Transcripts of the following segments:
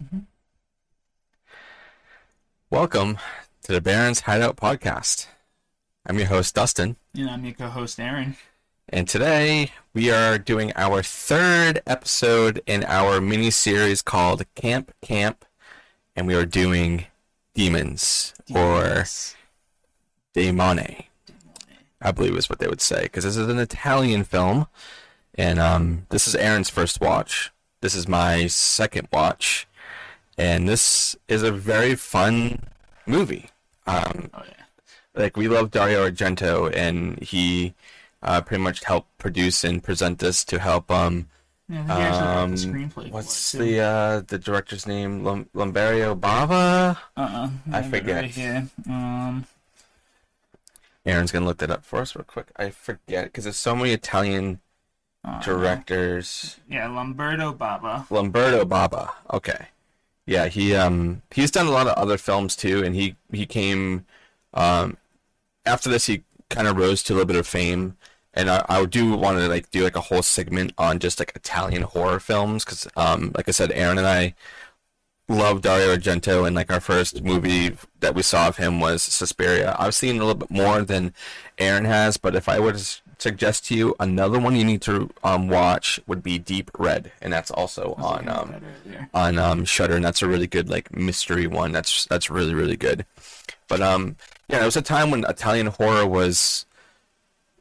Ready? Welcome to the Barrens Hideout Podcast. I'm your host, Dustin, And I'm your co-host Aaron. and today we are doing our third episode in our mini series called Camp Camp, and we are doing Demons or Yes. Demone. I believe is what they would say because this is an Italian film, and um, this is Aaron's first watch. This is my second watch, and this is a very fun movie. Um, Oh yeah. like we love Dario Argento, and he uh, pretty much helped produce and present this to help. Um, Yeah, um, the screenplay. what's the uh, the director's name? Lum- Lumberio Bava. Uh-uh. I forget. Right here. Um. Aaron's gonna look that up for us real quick. I forget because there's so many Italian uh, directors. Yeah, Lamberto Bava. Lamberto Bava. Okay. Yeah, he um he's done a lot of other films too, and he he came um after this he kind of rose to a little bit of fame, and I, I do want to like do like a whole segment on just like Italian horror films because um like I said, Aaron and I love Dario Argento, and like our first movie that we saw of him was Suspiria. I've seen a little bit more than Aaron has, but if I were to suggest to you another one you need to um, watch would be Deep Red, and that's also I on um, on um, Shudder, and that's a really good like mystery one. That's that's really really good. But um, yeah, it was a time when Italian horror was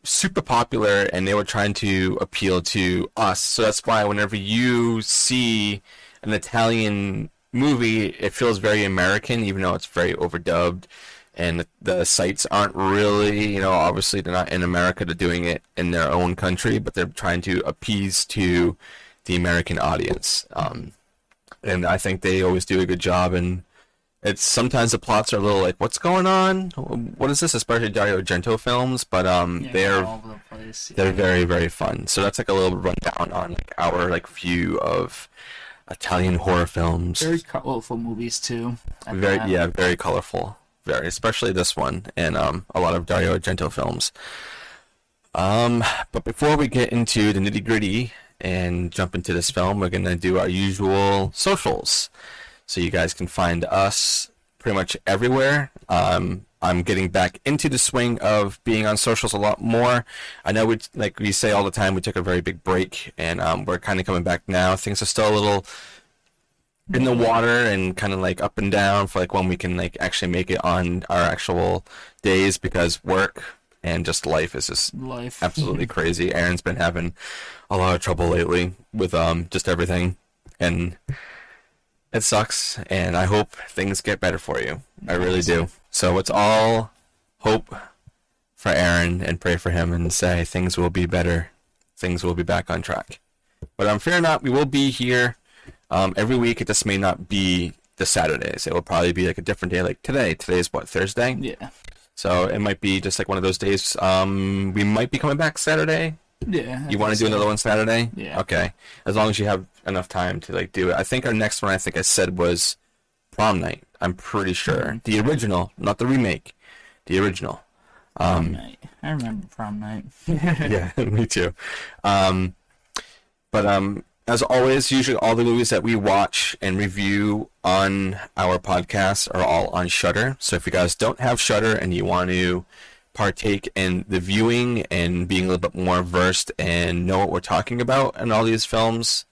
super popular, and they were trying to appeal to us. So that's why whenever you see an Italian movie, it feels very American, even though it's very overdubbed. And the, sites aren't really, you know, obviously they're not in America. They're doing it in their own country, but they're trying to appease to the American audience. Um, and I think they always do a good job. And it's sometimes the plots are a little like, what's going on? What is this? Especially Dario Argento films, but um, Yeah, they're the place. they're very very fun. So that's like a little rundown on like our like view of Italian horror films. very colorful movies too. Very that. yeah, very colorful. Very especially this one and um a lot of Dario Argento films. Um, but before we get into the nitty gritty and jump into this film, we're gonna do our usual socials. So you guys can find us pretty much everywhere. Um, I'm getting back into the swing of being on socials a lot more. I know we like we say all the time we took a very big break and um, we're kind of coming back now. Things are still a little in the water and kind of like up and down for like when we can like actually make it on our actual days because work and just life is just Life. absolutely crazy. Aaron's been having a lot of trouble lately with um just everything, and it sucks. And I hope things get better for you. I really do. So it's all hope for Aaron and pray for him and say things will be better. Things will be back on track. But I'm um, fear not, we will be here um, every week. It just may not be the Saturdays. It will probably be like a different day. Like today. Today's what Thursday. Yeah. So it might be just like one of those days. Um, we might be coming back Saturday. Yeah. I You want to do so. another one Saturday? Yeah. Okay. As long as you have enough time to like do it. I think our next one I think I said was prom night. I'm pretty sure the original, not the remake. The original. Prom Um, night. I remember prom night. yeah, me too. Um, but um, as always, usually all the movies that we watch and review on our podcast are all on Shudder. So if you guys don't have Shudder and you want to partake in the viewing and being a little bit more versed and know what we're talking about in all these films,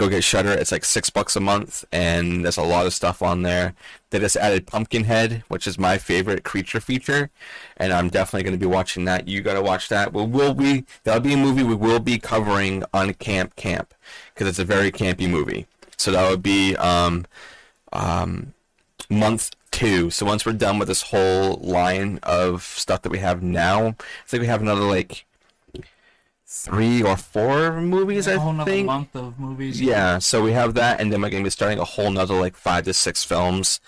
go get Shudder. It's like six bucks a month, and there's a lot of stuff on there. They just added Pumpkinhead, which is my favorite creature feature, and I'm definitely going to be watching that. You got to watch that. We will be that'll be a movie we will be covering on Camp Camp because it's a very campy movie. So that would be um, um, month two. So once we're done with this whole line of stuff that we have now, I think we have another like three or four movies. a I whole nother think. month of movies. Yeah, so we have that, and then we're going to be starting a whole nother like five to six films.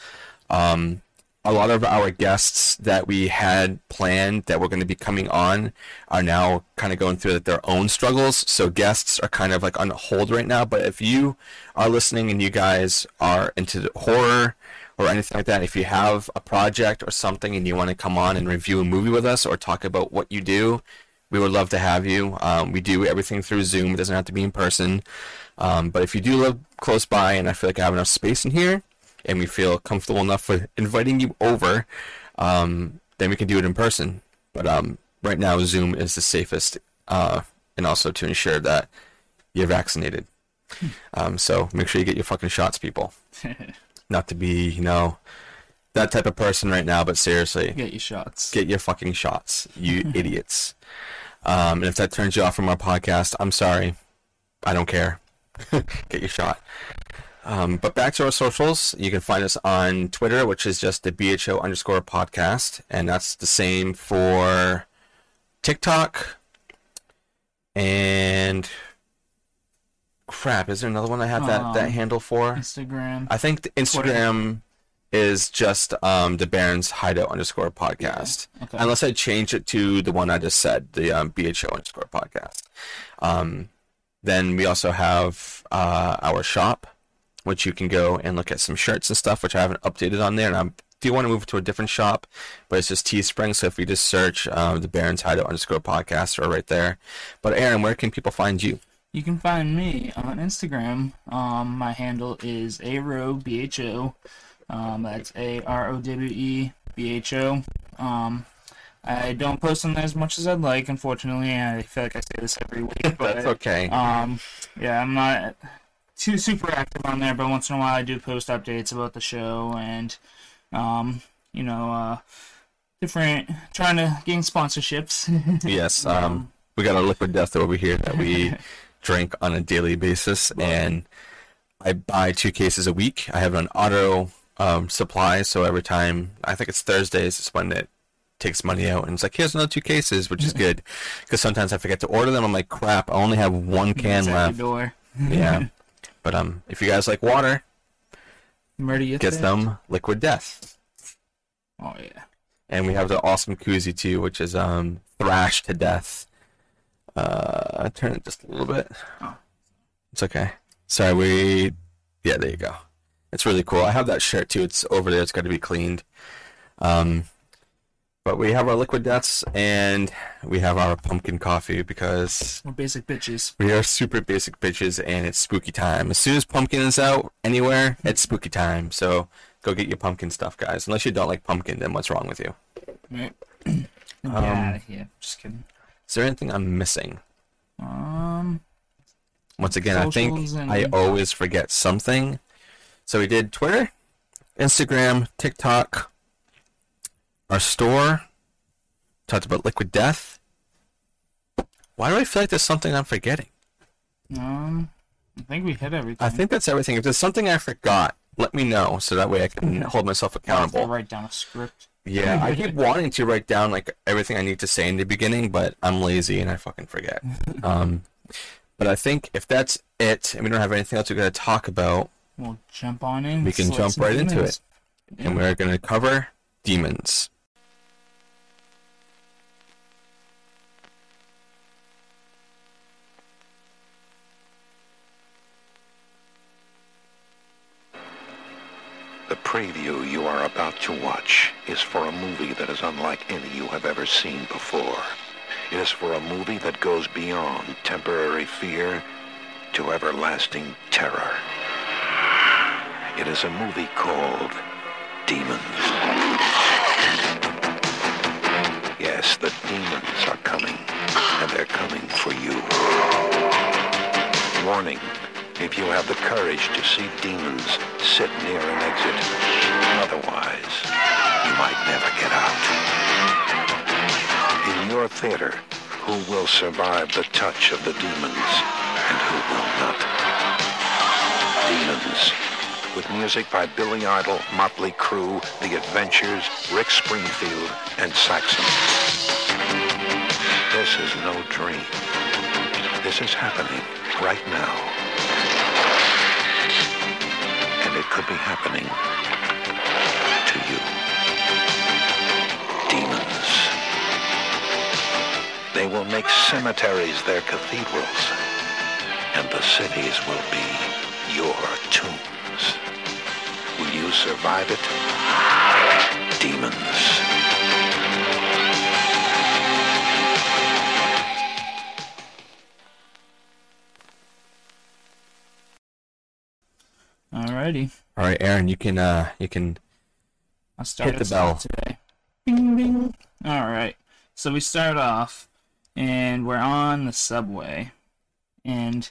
Um, a lot of our guests that we had planned that were going to be coming on are now kind of going through their own struggles. So guests are kind of like on hold right now. But if you are listening and you guys are into the horror or anything like that, if you have a project or something and you want to come on and review a movie with us or talk about what you do, we would love to have you. Um, we do everything through Zoom. It doesn't have to be in person. Um, but if you do live close by, and I feel like I have enough space in here, and we feel comfortable enough with inviting you over, um, then we can do it in person. But um, right now, Zoom is the safest, uh, and also to ensure that you're vaccinated. Um, so make sure you get your fucking shots, people. Not to be, you know, that type of person right now, but seriously, Get your shots. get your fucking shots, you idiots. Um, and if that turns you off from our podcast, I'm sorry. I don't care. get your shot. Um, but back to our socials. You can find us on Twitter, which is just the BHO underscore podcast. And that's the same for TikTok. And crap, is there another one I have that, that Um, handle for? Instagram. I think the Instagram is just um, the Barrens Hideout underscore podcast. Okay. Unless I change it to the one I just said, the um, BHO underscore podcast. Um, then we also have uh, our shop, which you can go and look at some shirts and stuff, which I haven't updated on there. And I do you want to move to a different shop, but it's just Teespring. So if you just search um, the Barrens Hideout underscore podcast, or right there. But Aaron, where can people find you? You can find me on Instagram. Um, my handle is arobho. Um, that's A R O W E B H O. Um, I don't post on there as much as I'd like, unfortunately. I feel like I say this every week, but That's okay. um, yeah, I'm not too super active on there. But once in a while, I do post updates about the show and, um, you know, uh, different trying to gain sponsorships. Yes, um, we got a liquid death over here that we drink on a daily basis, and I buy two cases a week. I have an auto um, supply, so every time I think it's Thursdays it's when it takes money out, and it's like here's another two cases, which is good because sometimes I forget to order them. I'm like crap, I only have one can left. Yeah, but um, if you guys like water, Murder you get thick. some liquid death. Oh yeah. and we have the awesome koozie too, which is um thrashed to death. Uh, turn it just a little bit. Oh. It's okay. Sorry, we. Yeah, there you go. It's really cool. I have that shirt too. It's over there. It's got to be cleaned. Um, but we have our liquid deaths and we have our pumpkin coffee because We're basic bitches. we are super basic bitches and it's spooky time. As soon as pumpkin is out anywhere, it's spooky time. So go get your pumpkin stuff, guys. Unless you don't like pumpkin, then what's wrong with you? Right. Get Um, out of here. Just kidding. Is there anything I'm missing? Um. Once again, I think and- I always forget something. So we did Twitter, Instagram, TikTok, our store, talked about Liquid Death. Why do I feel like there's something I'm forgetting? Um. I think we hit everything. I think that's everything. If there's something I forgot, let me know so that way I can hold myself I'll accountable. write down a script. Yeah, I keep wanting to write down like everything I need to say in the beginning, but I'm lazy and I fucking forget. Um, but I think if that's it, and we don't have anything else we're gonna talk about, We'll jump on in. We can jump some right into demons. and we're gonna cover demons. The preview you are about to watch is for a movie that is unlike any you have ever seen before. It is for a movie that goes beyond temporary fear to everlasting terror. It is a movie called Demons. Yes, the demons are coming, and they're coming for you. Warning, if you have the courage to see demons, sit near an exit. Otherwise, you might never get out. In your theater, who will survive the touch of the demons and who will not? Demons. With music by Billy Idol, Motley Crue, The Adventures, Rick Springfield, and Saxon. This is no dream. This is happening right now. And it could be happening to you. Demons. They will make cemeteries their cathedrals, and the cities will be your tombs. Will you survive it? Demons. Alrighty. All right, Aaron, you can uh you can I'll start Hit the bell. today. Bing, bing. All right. So we start off, and we're on the subway, and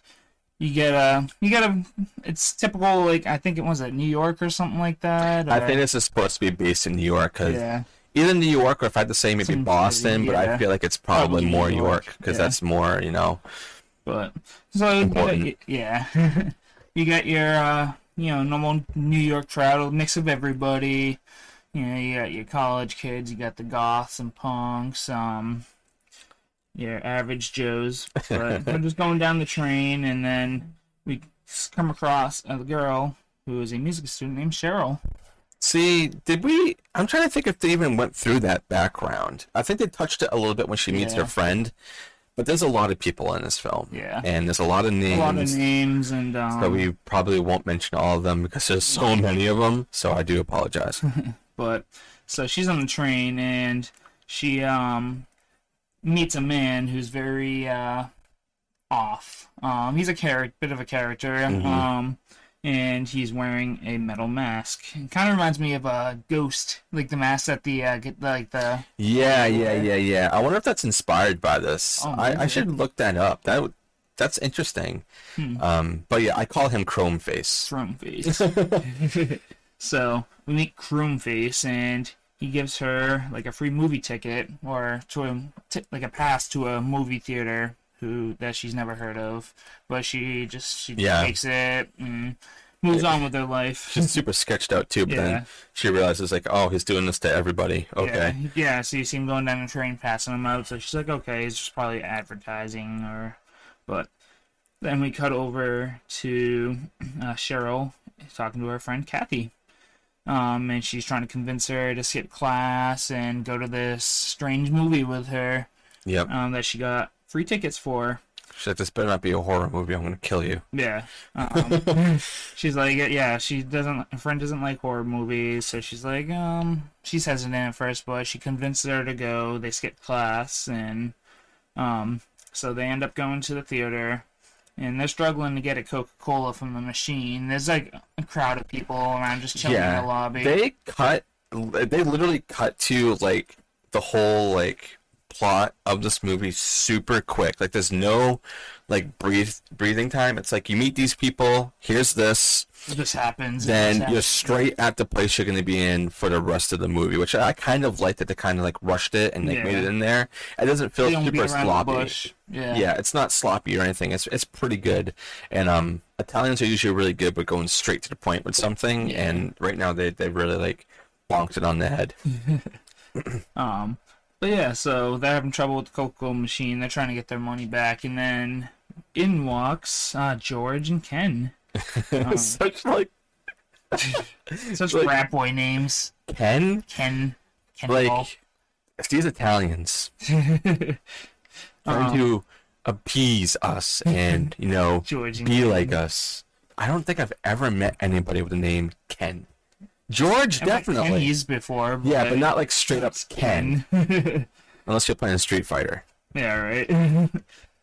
you get a you get a. It's typical like I think it was at New York or something like that. I think this is supposed to be based in New York because yeah. either New York or if I had to say maybe Some- Boston, but I feel like it's probably Probably more New York, because yeah. that's more you know. But so you got, Important. yeah, you got your uh, you know normal New York crowd, mix of everybody. You know, you got your college kids, you got the goths and punks, um, your average Joes. But we're just going down the train, and then we come across a girl who is a music student named Cheryl. See, did we? I'm trying to think if they even went through that background. I think they touched it a little bit when she meets Yeah. her friend, but there's a lot of people in this film. Yeah. and there's a lot of names. A lot of names, and um, So we probably won't mention all of them because there's so many of them. So I do apologize. but so she's on the train and she um meets a man who's very uh off um he's a character bit of a character Mhm. um and he's wearing a metal mask it kind of reminds me of a ghost like the mask that the uh get like the yeah, yeah, yeah, yeah. I wonder if that's inspired by this. Oh, I, I should look that up. That would, that's interesting. Hmm. Um, but yeah, I call him Chrome Face. Chrome Face. so we meet Chrome Face, and he gives her like a free movie ticket or to a t- like a pass to a movie theater who that she's never heard of, but she just she Yeah. takes it and moves on with her life. She's super sketched out too, but Yeah. then she realizes like, oh, he's doing this to everybody. Okay. Yeah, yeah, so you see him going down the train, passing him out. So she's like, okay, it's just probably advertising, or, but then we cut over to uh, Cheryl talking to her friend Kathy, um, and she's trying to convince her to skip class and go to this strange movie with her, Yep. um, that she got free tickets for. She's like, this better not be a horror movie. I'm gonna kill you. Yeah. Um, she's like, yeah, she doesn't, her friend doesn't like horror movies, so she's like, um, she's hesitant at first, but she convinces her to go. They skip class, and, um, so they end up going to the theater, and they're struggling to get a Coca Cola from the machine. There's like a crowd of people around just chilling in the lobby. They cut. They literally cut to like the whole like plot of this movie super quick. Like there's no like breathe breathing time. It's like you meet these people. Here's this. this happens. Then this you're straight at the place you're going to be in for the rest of the movie, which I kind of like that they kind of like rushed it and like Yeah. made it in there. It doesn't feel super sloppy. Yeah. Yeah, it's not sloppy or anything. It's it's pretty good. And um, Italians are usually really good but going straight to the point with something. Yeah. And right now they they really like bonked it on the head. Um, but yeah, so they're having trouble with the Coca-Cola machine. They're trying to get their money back, and then in walks uh, George and Ken. Um, Such like Such Like- frat boy names. Ken, Ken. Ken like it's these Italians trying Um, to appease us and you know George and be Ken. like us. I don't think I've ever met anybody with the name Ken. George, definitely. Kenny's before. Yeah, but not like straight up Ken, Ken. unless you're playing Street Fighter. yeah, right.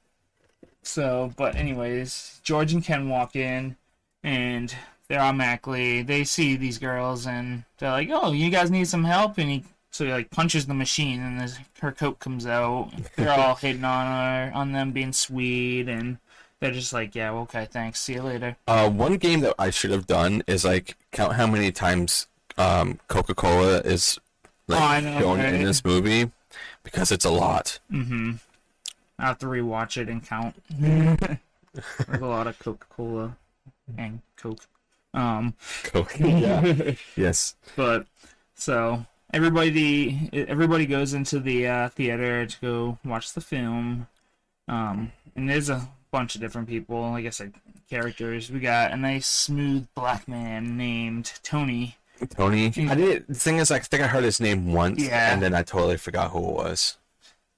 so, but anyways, George and Ken walk in, and they're automatically they see these girls, and they're like, "Oh, you guys need some help?" And he so he like punches the machine, and her coat comes out. They're all hitting on her, on them being sweet, and they're just like, "Yeah, okay, thanks, see you later." Uh, one game that I should have done is like count how many times um, Coca Cola is like Oh, know, shown right? in this movie because it's a lot. Mm-hmm. I have to rewatch it and count. There's a lot of Coca Cola and Coke. Um, Coke. yeah. yes. but so everybody everybody goes into the uh, theater to go watch the film. Um, and there's a bunch of different people. Like I said, characters. We got a nice smooth black man named Tony. Tony. I did. The thing is, I think I heard his name once, Yeah. and then I totally forgot who it was.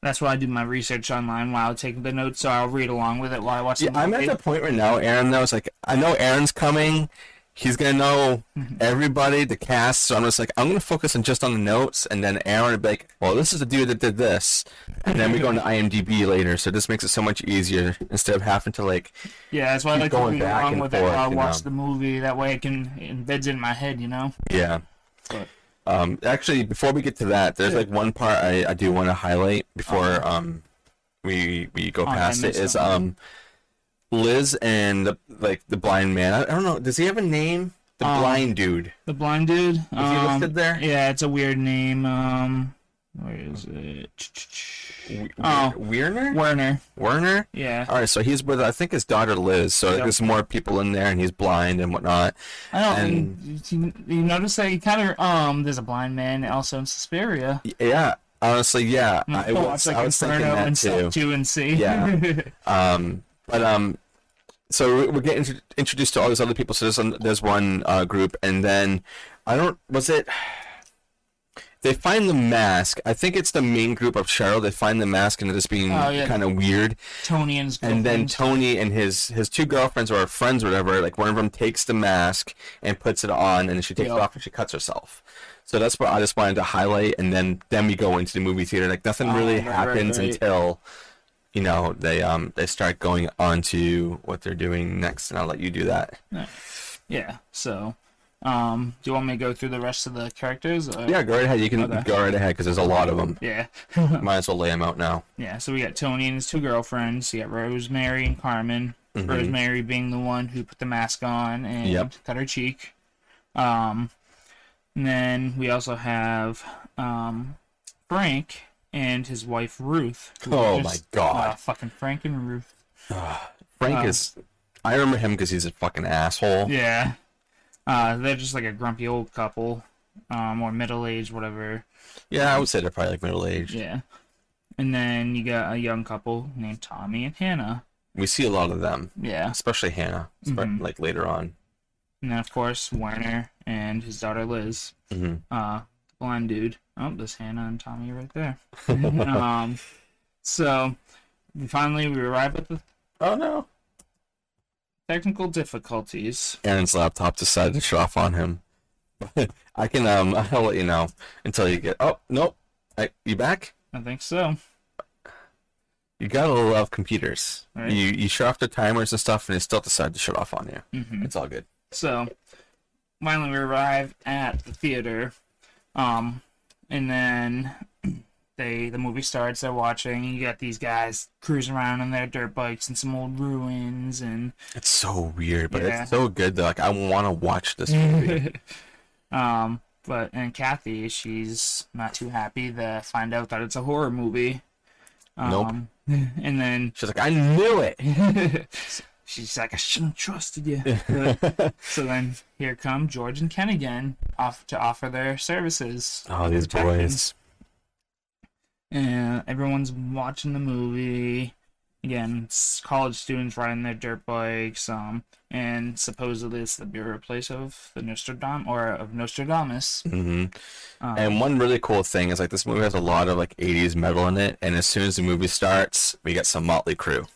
That's why I do my research online while taking the notes, so I'll read along with it while I watch Yeah, the I'm at the point right now, Aaron. That was like, I know Aaron's coming, he's gonna know everybody, the cast. So I'm just like, I'm gonna focus on just on the notes, and then Aaron would be like, well, this is the dude that did this, and then we go into IMDb later. So this makes it so much easier instead of having to like, Yeah, that's why I like to going read back along with it forth, while I you watch know. the movie. That way, I can it embeds in my head, you know. yeah. But Um, actually, before we get to that, there's like one part I, I do want to highlight before um we we go Oh, past it is something. um Liz and the, like the blind man. I, I don't know. Does he have a name? The Um, blind dude. the blind dude. Is he listed there? Yeah, it's a weird name. Um, where is it? Oh. Werner. Werner. Werner. Yeah. All right, so he's with I think his daughter Liz. So Yep. there's more people in there, and he's blind and whatnot. I don't. And- you, you notice that he kind of um. There's a blind man also in Suspiria. Yeah, honestly, yeah. I'm I was, watch like I was thinking that and too. stuff too and see. Yeah. Um, but um, so we- we're getting introduced to all these other people. So there's one, there's one uh, group, and then I don't was it. They find the mask. I think it's the main group of Cheryl. They find the mask and it's being Oh, yeah. kind of weird. Tony and his And then. Tony and his his two girlfriends or friends, or whatever, like one of them takes the mask and puts it on, and then she takes it off and she cuts herself. So that's what I just wanted to highlight, and then then we go into the movie theater. Like nothing Oh, really right, right, happens right. until you know they um they start going on to what they're doing next, and I'll let you do that. Yeah. So, um, do you want me to go through the rest of the characters? Or? Yeah, go right ahead. You can Okay. go right ahead because there's a lot of them. Yeah. Might as well lay them out now. Yeah, so we got Tony and his two girlfriends. You got Rosemary and Carmen. Mhm. Rosemary being the one who put the mask on and Yep. cut her cheek. Um, and then we also have um, Frank and his wife Ruth. Oh are my God. uh, fucking Frank and Ruth. Frank Um, is. I remember him because he's a fucking asshole. Yeah. Uh, they're just like a grumpy old couple, um, or middle aged, whatever. Yeah, I would say they're probably like middle aged. Yeah. And then you got a young couple named Tommy and Hannah. We see a lot of them, Yeah. especially Hannah, Mhm. like later on. And then, of course, Werner and his daughter Liz. hmm Uh, blind dude. Oh, there's Hannah and Tommy right there. um, so, finally, we arrive at the Oh no! technical difficulties. Aaron's laptop decided to shut off on him. I can um I'll let you know until you get. Oh nope! I, you back? I think so. You gotta love computers. Right. You you shut off the timers and stuff, and it still decided to shut off on you. hmm It's all good. So, finally, we arrive at the theater. Um, and then they the movie starts. They're watching. You got these guys cruising around on their dirt bikes and some old ruins and It's so weird, but Yeah. it's so good though. Like I want to watch this movie. um, but and Kathy, she's not too happy to find out that it's a horror movie. Nope. Um, and then She's like, I knew it. she's like, I shouldn't have trusted you. so then here come George and Ken again, off to offer their services. Oh, these boys. And everyone's watching the movie. Again, college students riding their dirt bikes. Um, and supposedly it's the burial place of the Nostradam or of Nostradamus. Mm-hmm. Um, And one really cool thing is like this movie has a lot of like 80s metal in it, and as soon as the movie starts, we get some Motley Crue.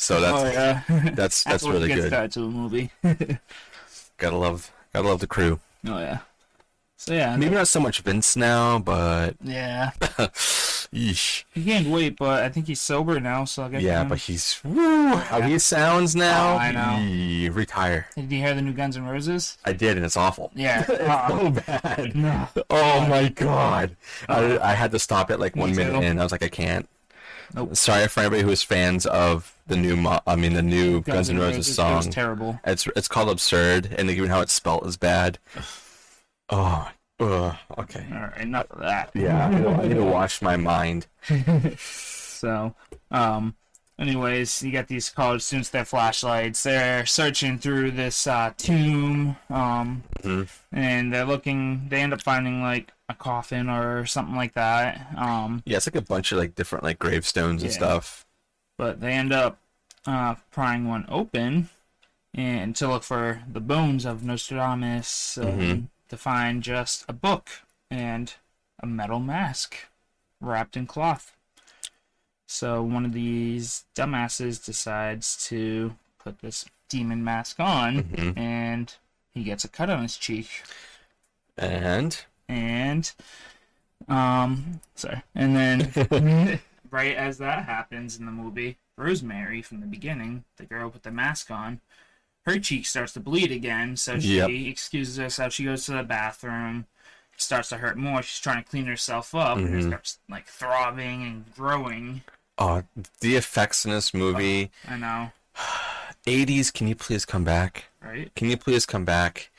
So that's oh yeah, that's that's really good. to a movie. Gotta love gotta love the crew. Oh yeah. So yeah, Maybe not so much Vince now, but yeah. yeesh. He gained weight, but I think he's sober now. So I guess. Yeah, but he's woo, how he sounds now. Oh, I know. Yee, retire. Did you hear the new Guns N' Roses? I did, and it's awful. Yeah. It's Uh, so bad. no. Oh my god. I, I had to stop it like one minute too. in. I was like, I can't. Nope. Sorry for anybody who's fans of the new, mo- I mean the new Guns, N' Roses, It song. was terrible. It's it's called Absurd, and even how it's spelt is bad. Oh, ugh, okay. All right, enough of that. Yeah, I need, to, I need to wash my mind. So, um, anyways, you got these college students, their flashlights. They're searching through this uh, tomb, um, Mhm. and they're looking. They end up finding like a coffin or something like that. Um, Yeah, it's like a bunch of like different like gravestones and Yeah. stuff. but they end up uh, prying one open and to look for the bones of Nostradamus um, Mhm. to find just a book and a metal mask wrapped in cloth. So one of these dumbasses decides to put this demon mask on Mhm. and he gets a cut on his cheek, And and um, sorry, and then right as that happens in the movie, Rosemary from the beginning, the girl with the mask on, her cheek starts to bleed again. So she Yep. excuses herself. She goes to the bathroom. Starts to hurt more. She's trying to clean herself up, and it Mhm. starts like throbbing and growing. oh, the effects in this movie, I know, 80s. Can you please come back? right? Can you please come back?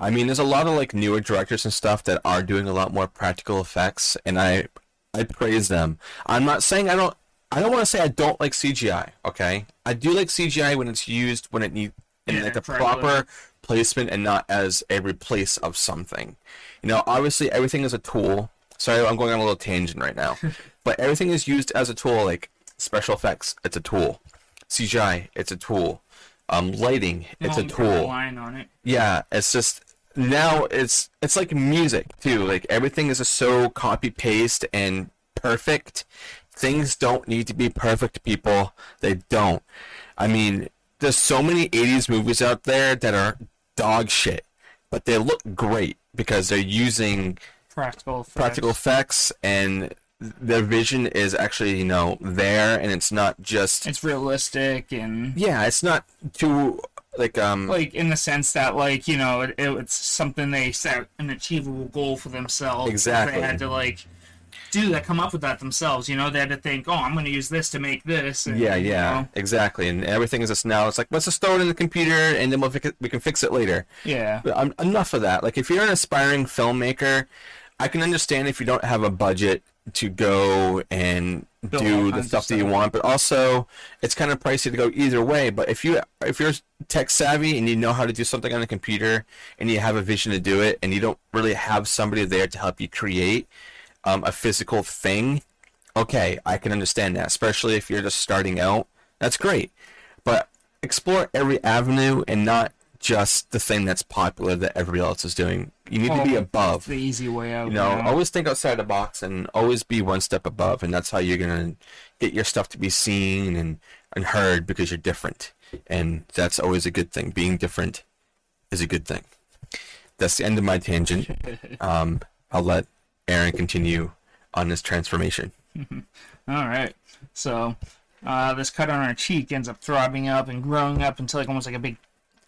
I mean, there's a lot of like newer directors and stuff that are doing a lot more practical effects, and I I praise them. I'm not saying I don't. I don't want to say I don't like CGI. Okay, I do like CGI when it's used when it need in Yeah, like the proper placement and not as a replace of something. You know, obviously everything is a tool. Sorry, I'm going on a little tangent right now, but everything is used as a tool. Like special effects, it's a tool. CGI, it's a tool. Um, lighting, it's a tool. it. yeah it's just now it's it's like music too. Like everything is just so copy paste and perfect. Things don't need to be perfect people. They don't. I mean there's so many 80s movies out there that are dog shit but they look great because they're using Practical effects. practical effects and their vision is actually you know there and it's not just It's realistic and yeah it's not too like um like in the sense that like you know it, it, it's something they set an achievable goal for themselves. Exactly. They had to like do that, come up with that themselves. You know, they had to think, oh, I'm going to use this to make this. and, Yeah, you yeah, know, exactly. And everything is just now. It's like let's just throw it in the computer, and then we'll fix it, we can fix it later. yeah. But, um, enough of that. Like if you're an aspiring filmmaker, I can understand if you don't have a budget to go and Build do the stuff that you want, but also it's kind of pricey to go either way. But if you if you're tech savvy and you know how to do something on a computer and you have a vision to do it, and you don't really have somebody there to help you create um, a physical thing, okay, I can understand that. Especially if you're just starting out, that's great. But explore every avenue and not just the thing that's popular that everybody else is doing. You need to be Oh, above. The easy way out. You know, always think outside the box and always be one step above, and that's how you're gonna get your stuff to be seen and, and heard because you're different, and that's always a good thing. Being different is a good thing. That's the end of my tangent. Um, I'll let Aaron continue on his transformation. All right. So uh, this cut on our cheek ends up throbbing up and growing up until like almost like a big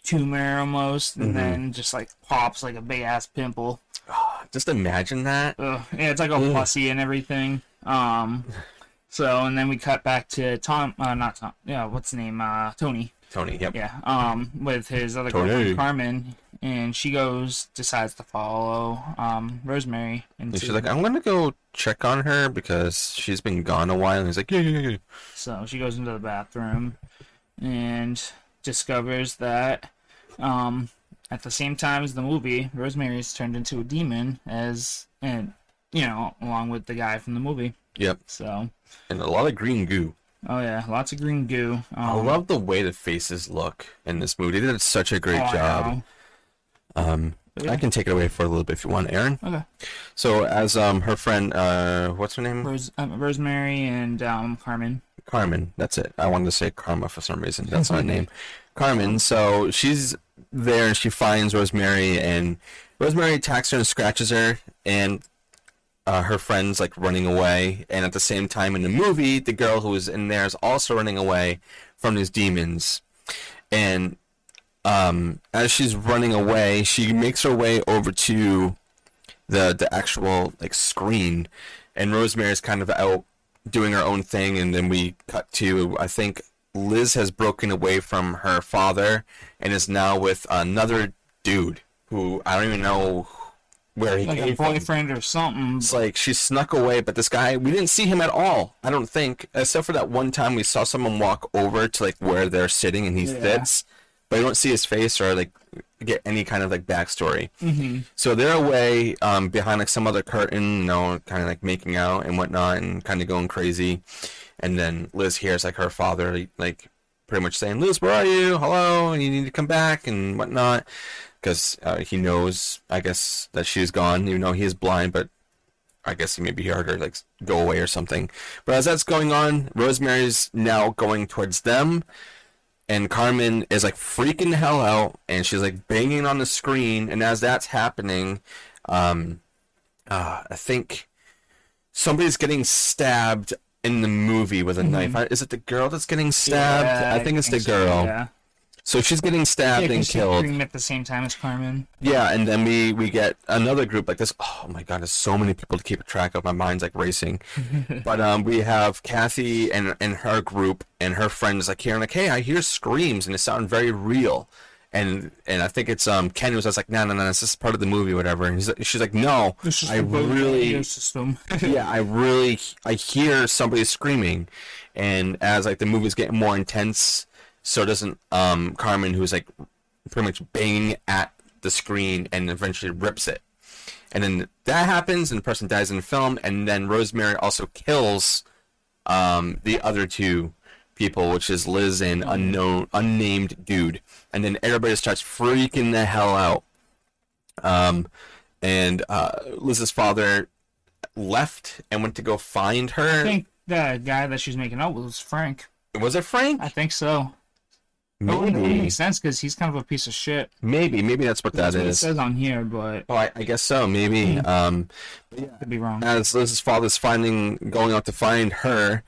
tumor almost, and Mm-hmm. then just like pops like a big ass pimple. Just imagine that. Ugh, yeah, it's like all pussy and everything. Um, so and then we cut back to Tom, uh, not Tom. Yeah, what's the name? Uh, Tony. Tony, yep. Yeah. Um, with his other Tony. girlfriend Carmen, and she goes decides to follow um Rosemary And into. she's like, I'm gonna go check on her because she's been gone a while. And he's like, yeah, yeah, yeah. So she goes into the bathroom and discovers that um, at the same time as the movie, Rosemary's turned into a demon as and you know, along with the guy from the movie. Yep. So And a lot of green goo. oh yeah, lots of green goo. Um, I love the way the faces look in this movie. They did such a great oh, job. Um, Yeah. I can take it away for a little bit if you want, Aaron. Okay. So as um her friend, uh, what's her name? Rose, uh, Rosemary and um, Carmen. Carmen. That's it. I wanted to say Karma for some reason. That's not her name. Carmen. So she's there and she finds Rosemary and Rosemary attacks her and scratches her and uh, her friend's like running away. And at the same time in the movie the girl who is in there is also running away from these demons. And um, as she's running away she makes her way over to the the actual like screen. And Rosemary's kind of out doing her own thing. And then we cut to I think Liz has broken away from her father and is now with another dude who I don't even know where he Like a came from. boyfriend or something. It's like she snuck away, but this guy we didn't see him at all. I don't think, except for that one time we saw someone walk over to like where they're sitting and he Yeah. sits, but you don't see his face or like get any kind of like backstory. hmm So they're away um, behind like some other curtain, you know, kind of like making out and whatnot, and kind of going crazy. And then Liz hears like her father like pretty much saying, "Liz, where are you? Hello, and you need to come back and whatnot," because uh, he knows, I guess, that she's gone, even though he is blind, but. I guess he maybe he heard her like go away or something. But as that's going on, Rosemary's now going towards them, and Carmen is like freaking the hell out, and she's like banging on the screen. And as that's happening, um, uh, I think somebody's getting stabbed in the movie with a knife. Is it the girl that's getting stabbed? Mm-hmm. Yeah, I think it's the so, girl. Yeah. So she's getting stabbed Yeah, and killed. at the same time as Carmen. Yeah, and then we we get another group like this. Oh my god, there's so many people to keep track of. My mind's like racing. but um, we have Kathy and and her group and her friends like hearing like, hey, I hear screams and it sounds very real. And and I think it's um Ken was just like, no, no, no, this is part of the movie, whatever. And he's, she's like, no, I really system. yeah, I really I hear somebody screaming, and as like the movie's getting more intense, so doesn't um Carmen, who's like pretty much banging at the screen and eventually rips it, and then that happens and the person dies in the film, and then Rosemary also kills um the other two people, which is Liz and unknown unnamed dude, and then everybody starts freaking the hell out. Um, and uh, Liz's father left and went to go find her. I think the guy that she's making out with was Frank. Was it Frank? I think so. Wouldn't it wouldn't Maybe, make sense because he's kind of a piece of shit. maybe, maybe that's what that That's what it is. says on here, but Oh, I, I guess so. Maybe. Um, yeah. could be wrong. as Liz's father's finding, going out to find her,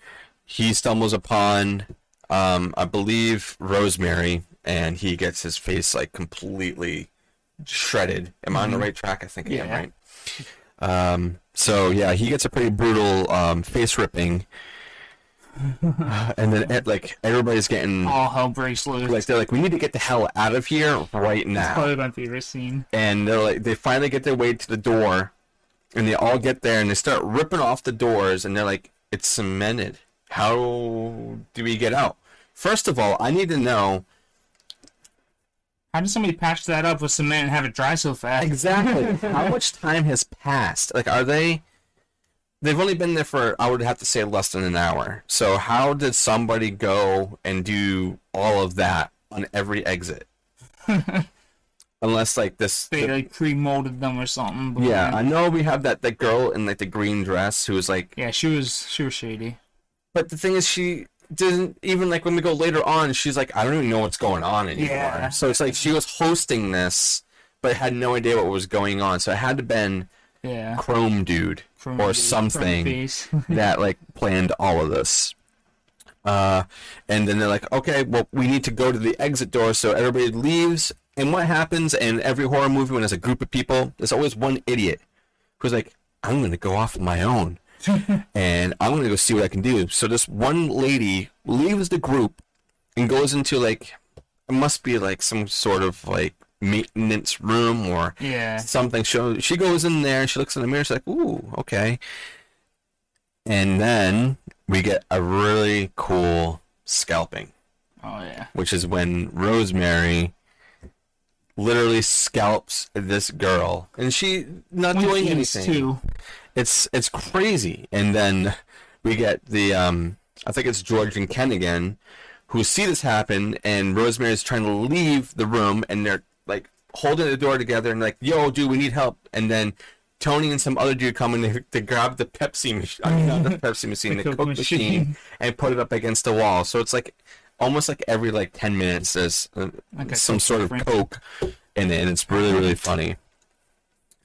he stumbles upon, um, I believe, Rosemary, and he gets his face like completely shredded. Am I on the right track? I think I am, Yeah. right? Um, so yeah, he gets a pretty brutal um, face ripping, and then it, like everybody's getting All hell breaks loose. like they're like, we need to get the hell out of here right now. Probably my favorite scene. and they're like they finally get their way to the door and they all get there and they start ripping off the doors and they're like it's cemented how do we get out first of all i need to know How did somebody patch that up with cement and have it dry so fast? exactly how much time has passed like are they they've only been there for i would have to say less than an hour so how did somebody go and do all of that on every exit unless like this They like pre-molded them or something. Yeah i know we have that that girl in like the green dress who was like yeah, she was she was shady. But the thing is, she didn't even like when we go later on. She's like, I don't even know what's going on anymore. Yeah. So it's like she was hosting this, but had no idea what was going on. So it had to been Yeah. Chrome Dude Chrome or Dude, something that like planned all of this. Uh, and then they're like, okay, well, we need to go to the exit door. So everybody leaves. And what happens in every horror movie when there's a group of people? There's always one idiot who's like, I'm going to go off on my own. and I'm going to go see what I can do. So this one lady leaves the group and goes into like, it must be like some sort of like maintenance room or yeah. something. She, she goes in there, and she looks in the mirror, she's like, ooh, okay. And then we get a really cool scalping, Oh yeah. which is when Rosemary literally scalps this girl. And she not With doing anything. too. It's it's crazy. And then we get the um I think it's George and Ken again who see this happen and Rosemary's trying to leave the room and they're like holding the door together and like, yo, dude, we need help. And then Tony and some other dude come in to, to grab the Pepsi machine, I mean, not the Pepsi machine, the, The Coke machine. machine. and put it up against the wall. So it's like almost like every like 10 minutes there's uh, a some sort of. Coke in it and it's really, really funny.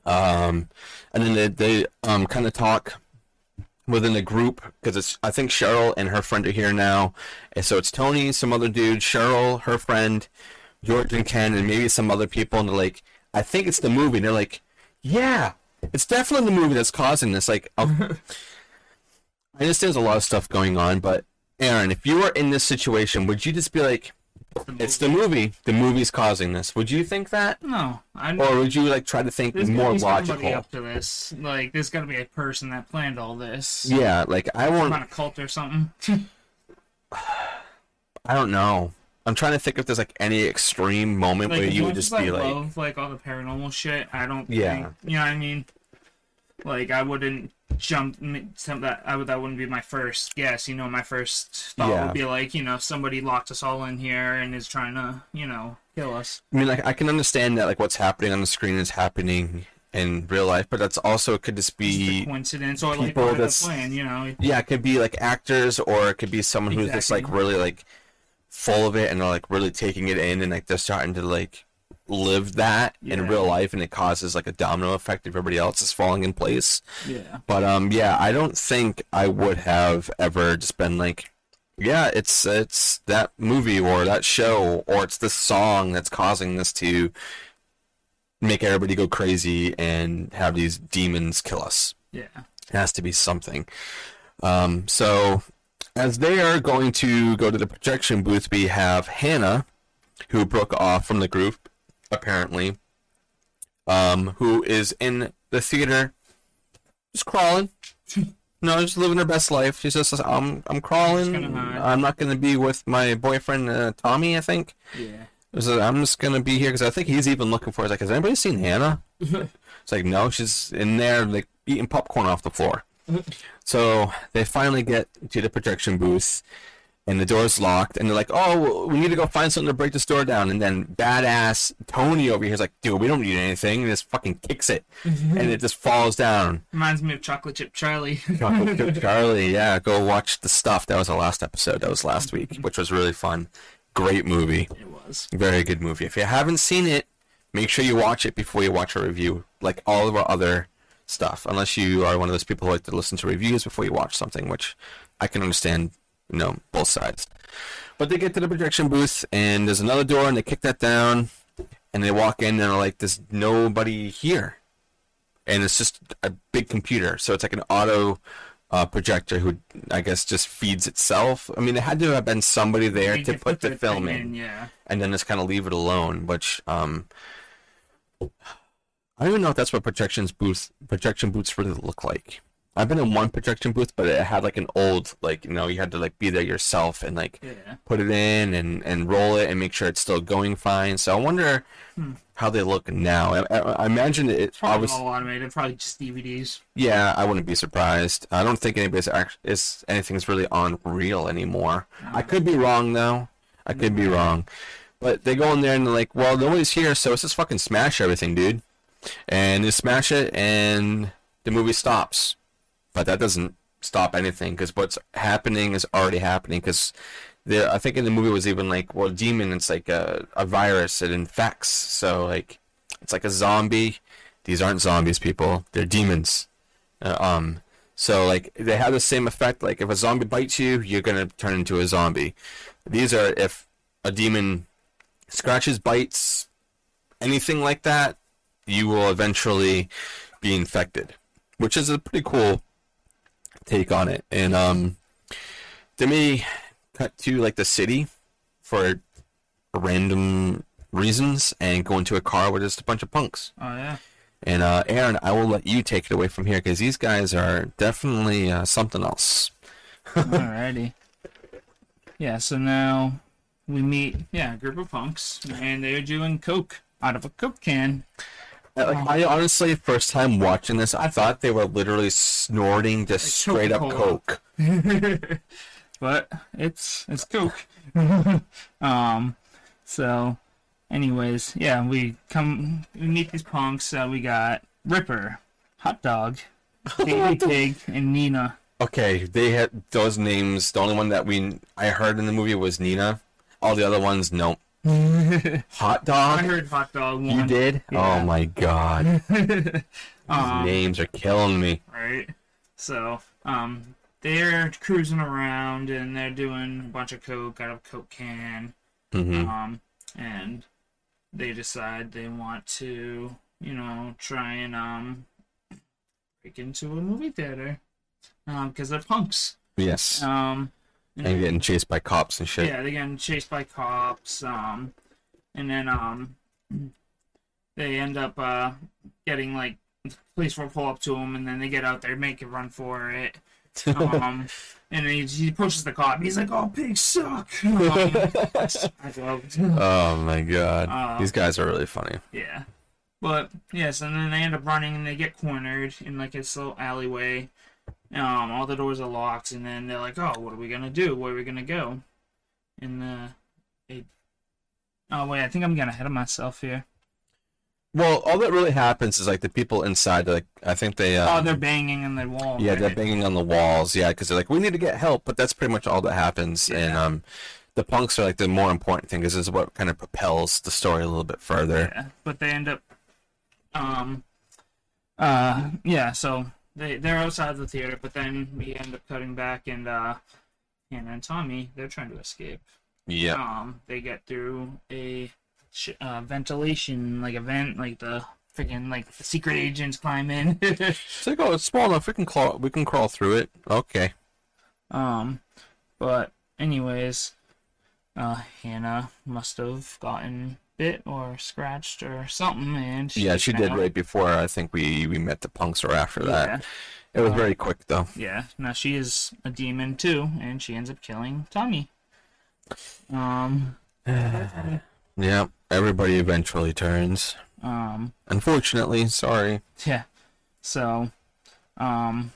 Um, and then they, they um, kind of talk within the group because it's I think Cheryl and her friend are here now, and so it's Tony, some other dude, Cheryl, her friend, George and Ken, and maybe some other people, and they're like, I think it's the movie. And they're like, yeah, it's definitely the movie that's causing this. Like, oh, I'll- understand there's a lot of stuff going on, but Aaron, if you were in this situation, would you just be like, it's the movie, the movie's causing this? Would you think that? No, I'm, Or would you like try to think there's more gotta be somebody logical? up to this. Like, there's got to be a person that planned all this. Yeah, like I Some won't. kind of cult or something. I don't know. I'm trying to think if there's like any extreme moment like, where you would just be I like, love like all the paranormal shit. I don't. Yeah. Think, you know what I mean? Like, I wouldn't jump. that I would. That wouldn't be my first guess. You know, my first thought Yeah. would be like, you know, somebody locked us all in here and is trying to, you know, kill us. I mean, like I can understand that like what's happening on the screen is happening in real life, but that's also it could just be coincidence or like people the that's- plan. You know. yeah, it could be like actors or it could be someone who's just like really like full of it and they're like really taking it in and like they're starting to like live that in real life and it causes like a domino effect if everybody else is falling in place. Yeah. But um yeah, I don't think I would have ever just been like yeah, it's it's that movie or that show or it's this song that's causing this to make everybody go crazy and have these demons kill us. Yeah. It has to be something. Um, so, as they are going to go to the projection booth, we have Hannah, who broke off from the group, apparently, um, who is in the theater, just crawling. No, just living her best life. She says, "I'm, I'm crawling. I'm not going to be with my boyfriend uh, Tommy. I think. Yeah. So I'm just gonna be here because I think he's even looking for. He's like, has anybody seen Hannah? it's like, no, she's in there, like eating popcorn off the floor. So they finally get to the projection booth, and the door's locked, and they're like, oh, we need to go find something to break this door down. And then badass Tony over here is like, dude, we don't need anything. And just fucking kicks it, mm-hmm. and it just falls down. Reminds me of Chocolate Chip Charlie. Chocolate Chip Charlie, yeah, go watch the stuff. That was the last episode. That was last week, which was really fun. Great movie. it was. Very good movie. If you haven't seen it, make sure you watch it before you watch a review, like all of our other stuff. Unless you are one of those people who like to listen to reviews before you watch something, which I can understand, you know, both sides. But they get to the projection booth, and there's another door, and they kick that down, and they walk in, and they're like, "There's nobody here," and it's just a big computer. So it's like an auto. Uh, projector who I guess just feeds itself. I mean, there had to have been somebody there to can put the film in Yeah. and then just kind of leave it alone. Which um, I don't even know if that's what projections booths projection booths really look like. I've been in one projection booth, but it had like an old like you know you had to like be there yourself and like Yeah. put it in and and roll it and make sure it's still going fine. So I wonder hmm. how they look now. I, I, I imagine it. I Probably was all automated. Probably just DVDs. yeah, I wouldn't be surprised. I don't think anybody's actually is anything's really on real anymore. I could be wrong though. I could be wrong. But they go in there and they're like, "Well, nobody's here, so let's just fucking smash everything, dude." And they smash it, and the movie stops. But that doesn't stop anything because what's happening is already happening. Because I think in the movie was even like, well, demon. It's like a a virus. It infects. So like, it's like a zombie. These aren't zombies, people. They're demons. Uh, um, so like they have the same effect. Like if a zombie bites you, you're gonna turn into a zombie. These are if a demon scratches, bites, anything like that, you will eventually be infected, which is a pretty cool take on it. And um, then we cut to like the city for random reasons and go into a car with just a bunch of punks. Oh yeah. And uh, Aaron, I will let you take it away from here because these guys are definitely uh, something else. Alrighty. Yeah. So now we meet yeah a group of punks and they're doing coke out of a coke can. Uh, Like, I honestly, first time watching this, I thought they were literally snorting just straight up coke. but it's it's coke. um, so, anyways, yeah, we come we meet these punks. Uh, we got Ripper, Hot Dog, Baby Pig, and Nina. Okay, they had those names. The only one that we I heard in the movie was Nina. All the other ones, nope. Hot dog. I heard Hot Dog one. You did? Yeah. Oh my god, Um, names are killing me. right? So, um, they're cruising around and they're doing a bunch of coke out of a coke can. hmm Um, and they decide they want to, you know, try and um break into a movie theater. Um, because they're punks. Yes, Um, and getting chased by cops and shit. yeah, they're getting chased by cops. Um, and then um, they end up uh getting like police will pull up to them, and then they get out there, make a run for it. Um, and he, he pushes the cop. He's like, "Oh, pigs suck." Um, oh my god, Uh, these guys are really funny. Yeah. But yes, and then they end up running and they get cornered in like this little alleyway. Um, all the doors are locked, and then they're like, "Oh, what are we gonna do? Where are we gonna go?" And uh, they... oh wait, I think I'm getting ahead of myself here. Well, all that really happens is like the people inside, like I think they. Um, oh, they're banging on the wall. Yeah, right? they're banging on the walls. Yeah, because they're like, we need to get help, but that's pretty much all that happens. Yeah. And um, the punks are like the more important thing this is what kind of propels the story a little bit further. Yeah, but they end up, um, uh, yeah. So they they're outside the theater, but then we end up cutting back, and uh, Hannah and Tommy they're trying to escape. Yeah. Um, they get through a sh- uh, ventilation like a vent, like the freaking like the secret agents climb in. It's like, oh, it's small enough. We can crawl. We can crawl through it. Okay. um, but anyways, uh, Hannah must have gotten bit or scratched or something, and Yeah, she did now- right before. I think we we met the punks or after that. Yeah. It was Uh, very quick though. Yeah, now she is a demon too, and she ends up killing Tommy. Um, Yeah. Everybody eventually turns. um, Unfortunately, sorry. yeah. So, um,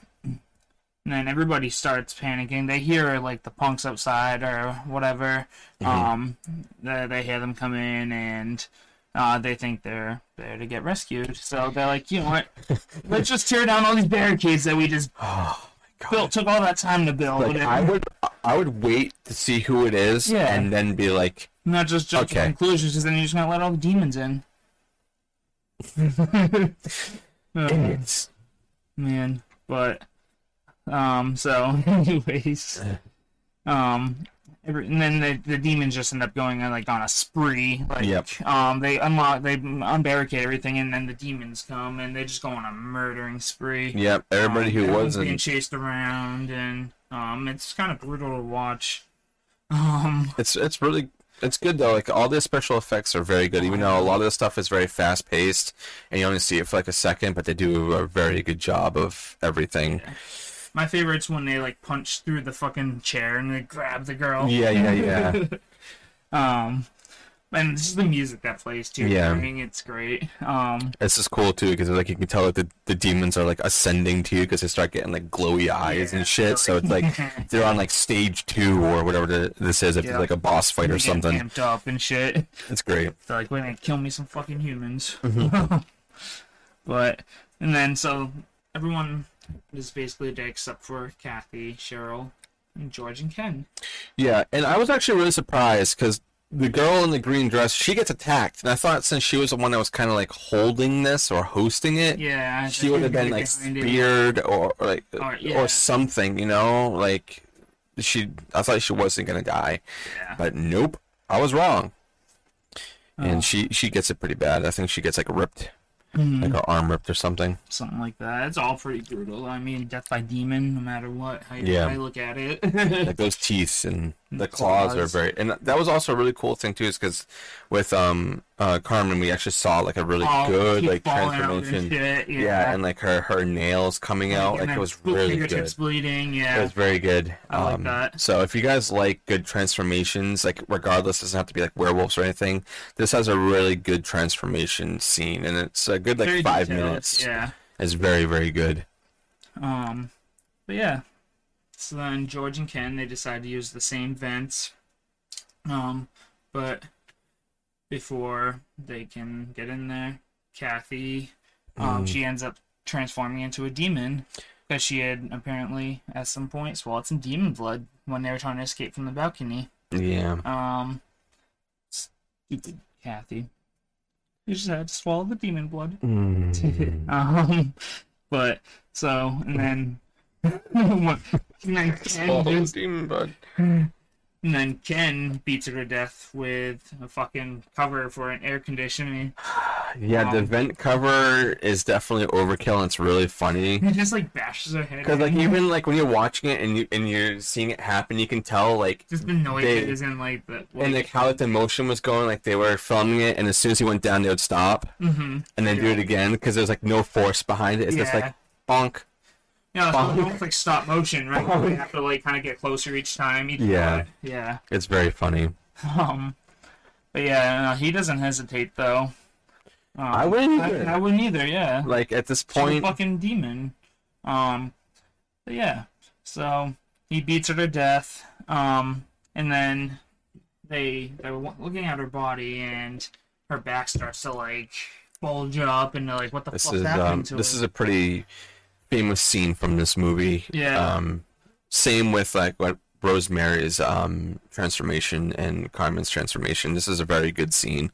and then everybody starts panicking. They hear like the punks outside or whatever. Um, they, they hear them come in and. Uh, they think they're there to get rescued, so they're like, you know what? Let's just tear down all these barricades that we just Oh my built. Took all that time to build. Like I would, I would wait to see who it is, Yeah. and then be like, Not just jump to conclusions, because then you're just gonna let all the demons in. Idiots. man, but um, so anyways, um, every, and then the, the demons just end up going on like on a spree. Like, Yep. um, they unlock, they unbarricade everything, and then the demons come and they just go on a murdering spree. Yep. Everybody Um, who everyone's being wasn't. chased around, and um, it's kind of brutal to watch. Um, It's it's really it's good though. Like all the special effects are very good, even though a lot of the stuff is very fast paced, and you only see it for like a second. But they do a very good job of everything. My favorite's when they like punch through the fucking chair and they grab the girl. Yeah, yeah, yeah. Um, and this is the music that plays too. Yeah. I mean it's great. Um, This is cool too because like you can tell that the, the demons are like ascending to you because they start getting like glowy eyes Yeah, and shit. So it's like- they're on like stage two or whatever the, this is. If Yeah. it's like a boss fight or something, amped up and shit. it's great. They're like, "Wait, a minute, kill me some fucking humans." Mm-hmm. but and then so everyone is basically dead except for Kathy, Cheryl, and George and Ken. Yeah, and I was actually really surprised because the girl in the green dress she gets attacked, and I thought since she was the one that was kind of like holding this or hosting it, Yeah, she would have been like speared or, or like Or- yeah. or something, you know, like she. I thought she wasn't gonna die, Yeah. but nope, I was wrong. Oh. And she she gets it pretty bad. I think she gets like ripped, Mhm. like her arm ripped or something. something like that. It's all pretty brutal. I mean, death by demon, no matter what. How you, Yeah. how you look at it. like those teeth and the claws are very and that was also a really cool thing too is because with um uh carmen we actually saw like a really All good like transformation shit, yeah. yeah. and like her her nails coming out like it was really fingertips good bleeding. it was very good I like um, that. so if you guys like good transformations like regardless it doesn't have to be like werewolves or anything this has a really good transformation scene and it's a good like Very five detailed, minutes Yeah. it's very very good Um, but yeah. So then George and Ken they decide to use the same vents. Um, but before they can get in there, Kathy, um, Mm. she ends up transforming into a demon because she had apparently at some point swallowed some demon blood when they were trying to escape from the balcony. yeah Um, stupid Kathy. You just had to swallow the demon blood. Mm. Um, but so and then and then Ken demon bud. and then Ken beats her to death with a fucking cover for an air conditioning. Yeah, the Um, vent cover is definitely overkill and it's really funny. He just like bashes her head. Because like even like when you're watching it and you and you're seeing it happen, you can tell like just the noise noises and like the and like how like the motion was going. Like they were filming it, and as soon as he went down, they would stop hmm and then do it again because there's like no force behind it. It's just like bonk. Yeah, it's Bonk. almost like stop motion, right? We have to like kind of get closer each time. Each Yeah. cut. yeah. It's very funny. Um, but yeah, no, he doesn't hesitate though. Um, I wouldn't either. I, I wouldn't either. Yeah. Like at this She's a point, fucking demon. Um, but yeah, so he beats her to death. Um, and then they they're looking at her body, and her back starts to like bulge up, and they're like, "What the this fuck's is happening um to this her?" is a pretty famous scene from this movie. Yeah. Um, same with like what Rosemary's um, transformation and Carmen's transformation. This is a very good scene.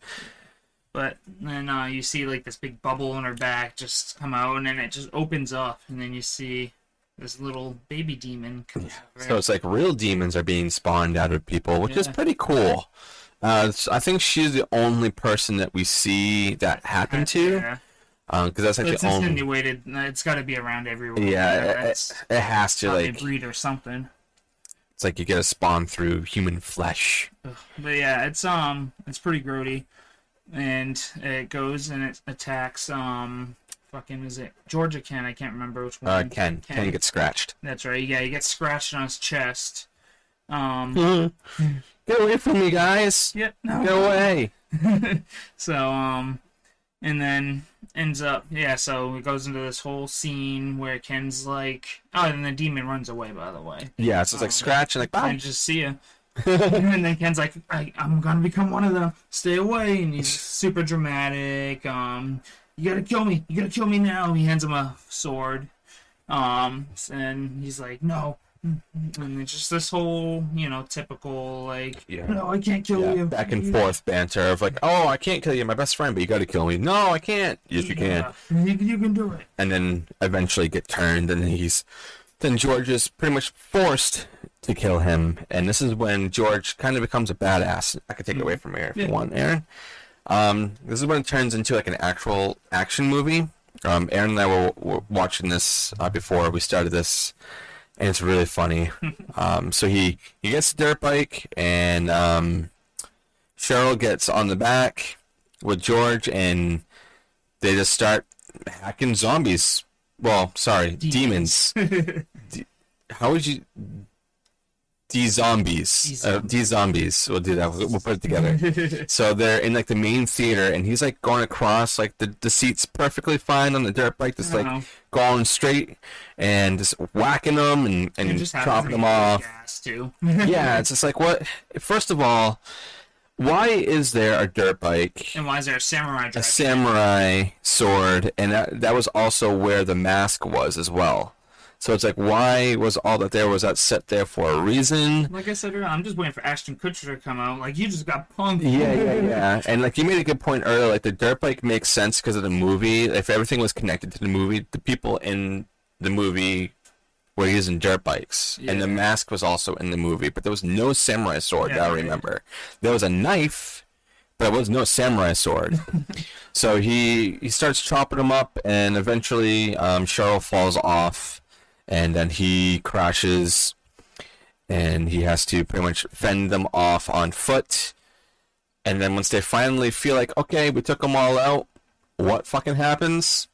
But then uh, you see like this big bubble on her back just come out, and then it just opens up, and then you see this little baby demon. Come over. So it's like real demons are being spawned out of people, which is pretty cool. Uh, I think she's the only person that we see that happen to, Yeah. Because that's So like it's only. insinuated. It's got to be around everywhere. Yeah, it, it, has to like. breed or something. It's like you get a spawn through human flesh. But yeah, it's um, it's pretty grody, and it goes and it attacks um, fucking is it Georgia Ken? I can't remember which one. Uh, Ken, Ken gets scratched. That's right. Yeah, he gets scratched on his chest. Um, Get away from me, guys! yeah, no. Get away! So um, and then ends up yeah. So it goes into this whole scene where Ken's like, oh, and the demon runs away. By the way, Yeah, so it's like scratch and like I bye. just see you. and then Ken's like, I, I'm gonna become one of them. Stay away. And he's super dramatic. Um, you gotta kill me. You gotta kill me now. He hands him a sword. Um, and he's like, no. And it's just this whole, you know, typical like, Yeah. no, I can't kill Yeah, you. back and forth banter of like, oh, I can't kill you, my best friend, but you got to kill me. No, I can't. Yes, you can. You, you can do it. and then eventually get turned and he's then George is pretty much forced to kill him and this is when George kind of becomes a badass. I could take it away from here if Yeah. you want, Aaron. Um, this is when it turns into like an actual action movie. Um, Aaron and I were, were watching this uh, before we started this, and it's really funny. um, so he he gets the dirt bike, and um, Cheryl gets on the back with George, and they just start hacking zombies. Well, sorry, demons. D- How would you? D-zombies. Uh, D-zombies. We'll do that. We'll, we'll put it together. so they're in like the main theater, and he's like going across like the, the seats perfectly fine on the dirt bike, just like Wow. going straight and just whacking them and, It and just chopping them off. gas too. yeah, it's just like what? First of all, why is there a dirt bike? and why is there a samurai a samurai sword, and that that was also where the mask was as well. So it's like, why was all that there? Was that set there for a reason? Like I said earlier, I'm just waiting for Ashton Kutcher to come out. Like you just got punked. Yeah, yeah, yeah. And like you made a good point earlier, like the dirt bike makes sense because of the movie. If everything was connected to the movie, the people in the movie were using dirt bikes, and the mask was also in the movie. But there was no samurai sword. Yeah, that I right. remember. There was a knife, but there was no samurai sword. so he he starts chopping them up, and eventually um, Cheryl falls off, and then he crashes, and he has to pretty much fend them off on foot. And then once they finally feel like, okay, we took them all out, what fucking happens?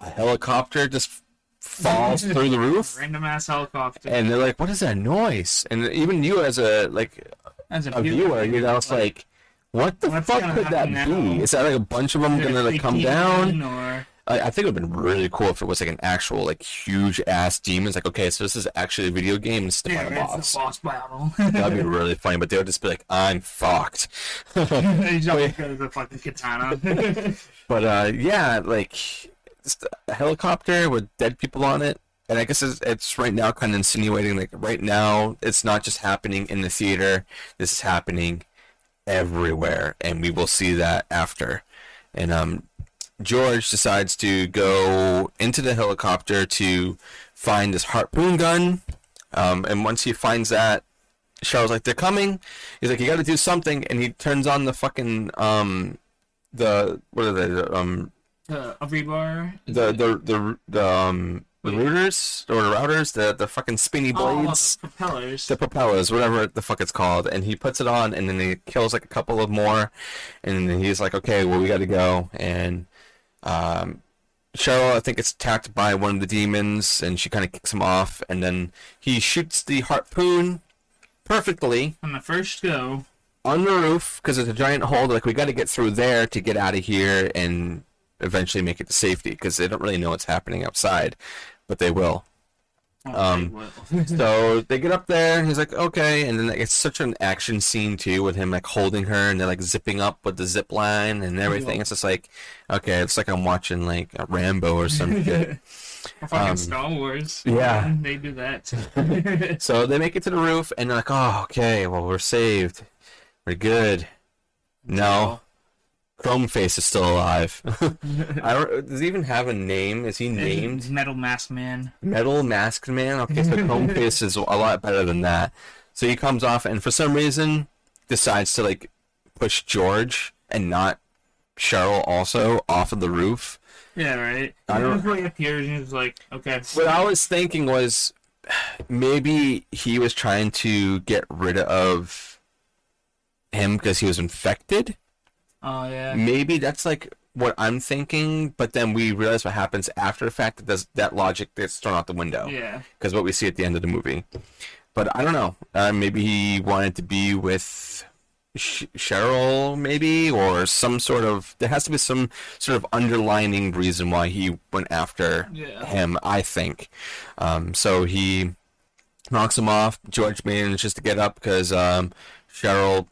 A helicopter just falls through the roof, Random ass helicopter. and they're like, "What is that noise?" And even you, as a like As a viewer, you know, it's like, "What the What's fuck could that happen be? Is that like a bunch of them gonna like come down?" Or I, I think it would have been really cool if it was like an actual like huge ass demon. It's like, okay, so this is actually a video game. The yeah, final it's boss. boss battle. That'd be really funny, but they would just be like, "I'm fucked." He's always got the fucking katana. But uh, yeah, like a helicopter with dead people on it, and I guess it's, it's right now kind of insinuating like right now it's not just happening in the theater. This is happening everywhere, and we will see that after. And um, George decides to go into the helicopter to find this harpoon gun. Um, and once he finds that, Cheryl's like, "They're coming." He's like, "You got to do something," and he turns on the fucking um, the what are they? The, um, a rebar. the the the the um the routers or the routers, the the fucking spinny Oh, blades. the propellers. the propellers, whatever the fuck it's called, and he puts it on, and then he kills like a couple of more, and then he's like, "Okay, well, we got to go." And um, Cheryl, I think, it's attacked by one of the demons, and she kind of kicks him off, and then he shoots the harpoon perfectly On the first go, on the roof because there's a giant hole. Like we got to get through there to get out of here and eventually make it to safety because they don't really know what's happening outside, but they will. Oh, Um. So they get up there, and he's like, okay, and then like, it's such an action scene too, with him like holding her, and they're like zipping up with the zip line and everything. It's just like, okay, it's like I'm watching like a Rambo or some shit. Fucking Um, Star Wars. yeah. They do that. So they make it to the roof, and they're like, "Oh, okay. Well, we're saved. We're good." No, Chrome Face is still alive. I don't. Does he even have a name? Is he named Metal Mask Man. Metal Masked Man? Okay, so Chrome Face is a lot better than that. So he comes off, and for some reason, decides to like push George and not Cheryl also off of the roof. Yeah, right. I don't- he appears and he's like, okay. What I was thinking was maybe he was trying to get rid of him because he was infected. Oh yeah. Maybe that's like what I'm thinking, but then we realize what happens after the fact that does, that logic gets thrown out the window Yeah. because what we see at the end of the movie. But I don't know. Uh, maybe he wanted to be with Sh- Cheryl, maybe, or some sort of. There has to be some sort of underlining reason why he went after Yeah. him. I think. Um, so he knocks him off. George manages to get up because um, Cheryl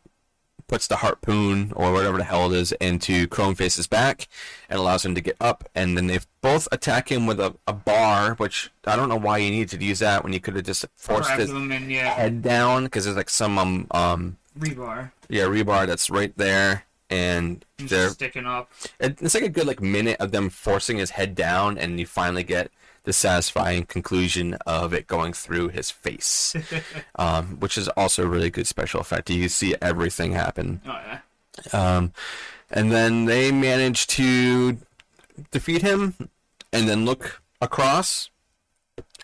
puts the harpoon or whatever the hell it is into Chrome Face's back and allows him to get up. And then they both attack him with a, a bar, which I don't know why you needed to use that when you could have just forced his and yeah, head down because there's like some um um rebar. yeah rebar that's right there and they're sticking up. it's like a good like minute of them forcing his head down and you finally get the satisfying conclusion of it going through his face um, which is also a really good special effect you see everything happen Oh yeah. um, and then they manage to defeat him and then look across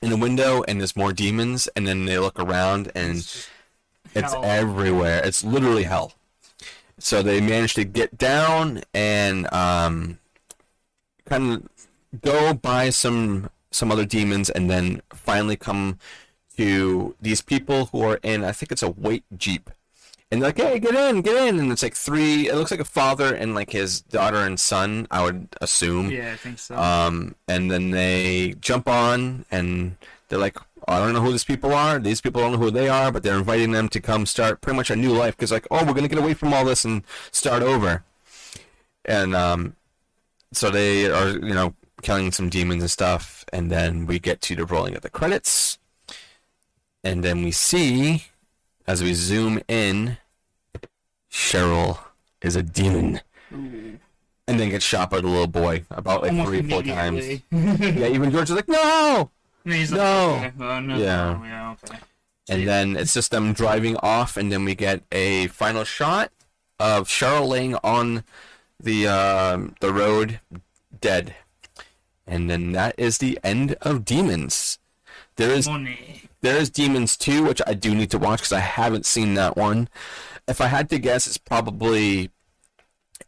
in the window and there's more demons and then they look around and It's it's everywhere. It's literally hell. So they manage to get down and um, kind of go by some some other demons, and then finally come to these people who are in. I think it's a white jeep, and they're like, "Hey, get in, get in!" And it's like three. It looks like a father and like his daughter and son. I would assume. Yeah, I think so. Um, and then they jump on and they're like, I don't know who these people are. These people don't know who they are, but they're inviting them to come start pretty much a new life because, like, oh, we're gonna get away from all this and start over. And um, so they are, you know, killing some demons and stuff. And then we get to the rolling of the credits, and then we see, as we zoom in, Cheryl is a demon. Ooh. And then gets shot by the little boy about like Almost three, four times. Yeah, even George is like, no! And he's like, No. okay, oh, no. Yeah. oh, yeah, okay. And then it's just them driving off, and then we get a final shot of Cheryl laying on the um, the road, dead. And then that is the end of Demons. There is Money. there is Demons 2, which I do need to watch because I haven't seen that one. If I had to guess, it's probably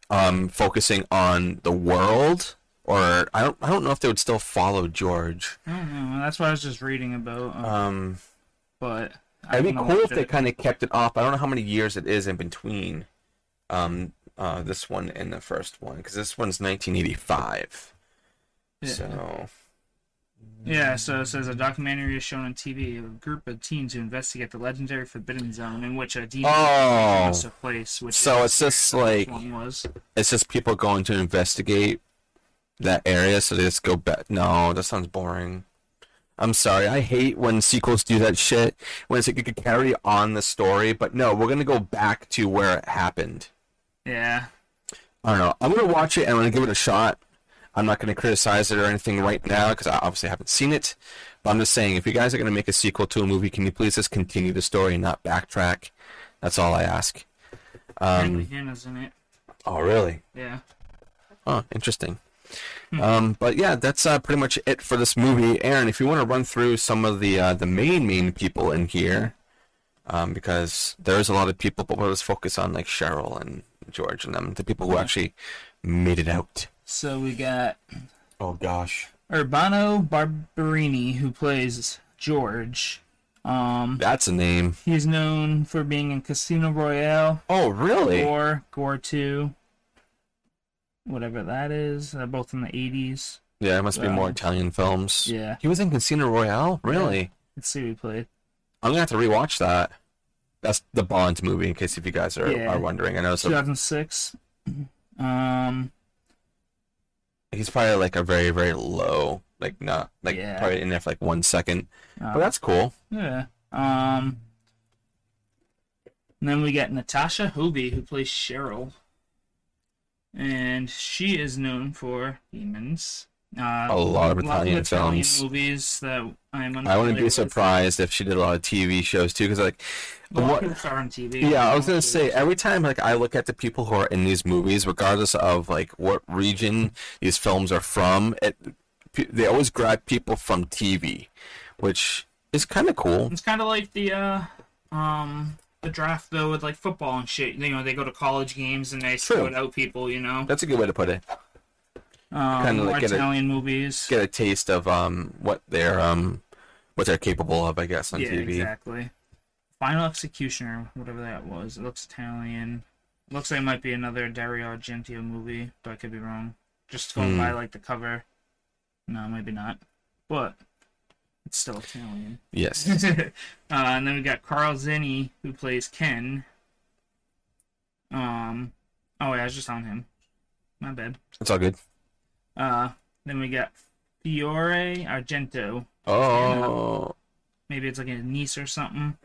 um, focusing on the world, or I don't I don't know if they would still follow George. I don't know. That's what I was just reading about. uh, Um, but I It'd be cool if they kind of kept it off. I don't know how many years it is in between um, uh, this one and the first one, because this one's 1985. Yeah. So, Yeah, so it says a documentary is shown on TV of a group of teens who investigate the legendary Forbidden Zone in which a demon Oh. took place. Which So it's just like- it's just people going to investigate that area, so they just go back. No, that sounds boring. I'm sorry. I hate when sequels do that shit. When it's like you could carry on the story, but no, we're gonna go back to where it happened. Yeah, I don't know. I'm gonna watch it and I'm gonna give it a shot. I'm not gonna criticize it or anything right now because I obviously haven't seen it. But I'm just saying, if you guys are gonna make a sequel to a movie, can you please just continue the story and not backtrack? That's all I ask. Um, Hannah's in it. oh, really? Yeah. Oh, interesting. Um, but yeah, that's uh, pretty much it for this movie. Aaron, if you want to run through some of the uh, the main main people in here, um, because there's a lot of people, but we'll just focus on like Cheryl and George and them, the people who actually made it out. So we got Oh gosh. Urbano Barberini who plays George. Um, That's a name. he's known for being in Casino Royale Oh, really? or Gore 2, whatever that is. They're both in the 80s. Yeah, it must be more Um, Italian films. Yeah. He was in Casino Royale? Really? Let's see who he played. I'm gonna have to rewatch that. That's the Bond movie, in case if you guys are, Yeah. are wondering. I know it's a, 2006. Um, he's probably like a very very low, like not like Yeah. probably in there for like one second. Uh, But that's cool. Yeah. Um. And then we got Natasha Hovey, who plays Cheryl, and she is known for Demons. Uh, A lot of Italian films. movies that I'm. I wouldn't be with. surprised if she did a lot of TV shows too, because like, A lot what- of TV. yeah, I was gonna say every time like I look at the people who are in these movies, regardless of like what region these films are from, it they always grab people from TV, which is kind of cool. It's kind of like the uh, um, the draft though with like football and shit. You know, they go to college games and they True. scout out people. You know, That's a good way to put it. Um, Kinda like more get a- Italian movies. Get a taste of um what they're um what they're capable of, I guess, on yeah, TV. exactly. Final Executioner, whatever that was. It looks Italian. Looks like it might be another Dario Argento movie, but I could be wrong. Just going Hmm. by like the cover. No, maybe not. But it's still Italian. Yes. uh, and then we got Karl Zinny, who plays Ken. Um, oh yeah, I was just on him. My bad. It's all good. Uh, then we got Fiore Argento. Oh, Maybe it's like a niece or something.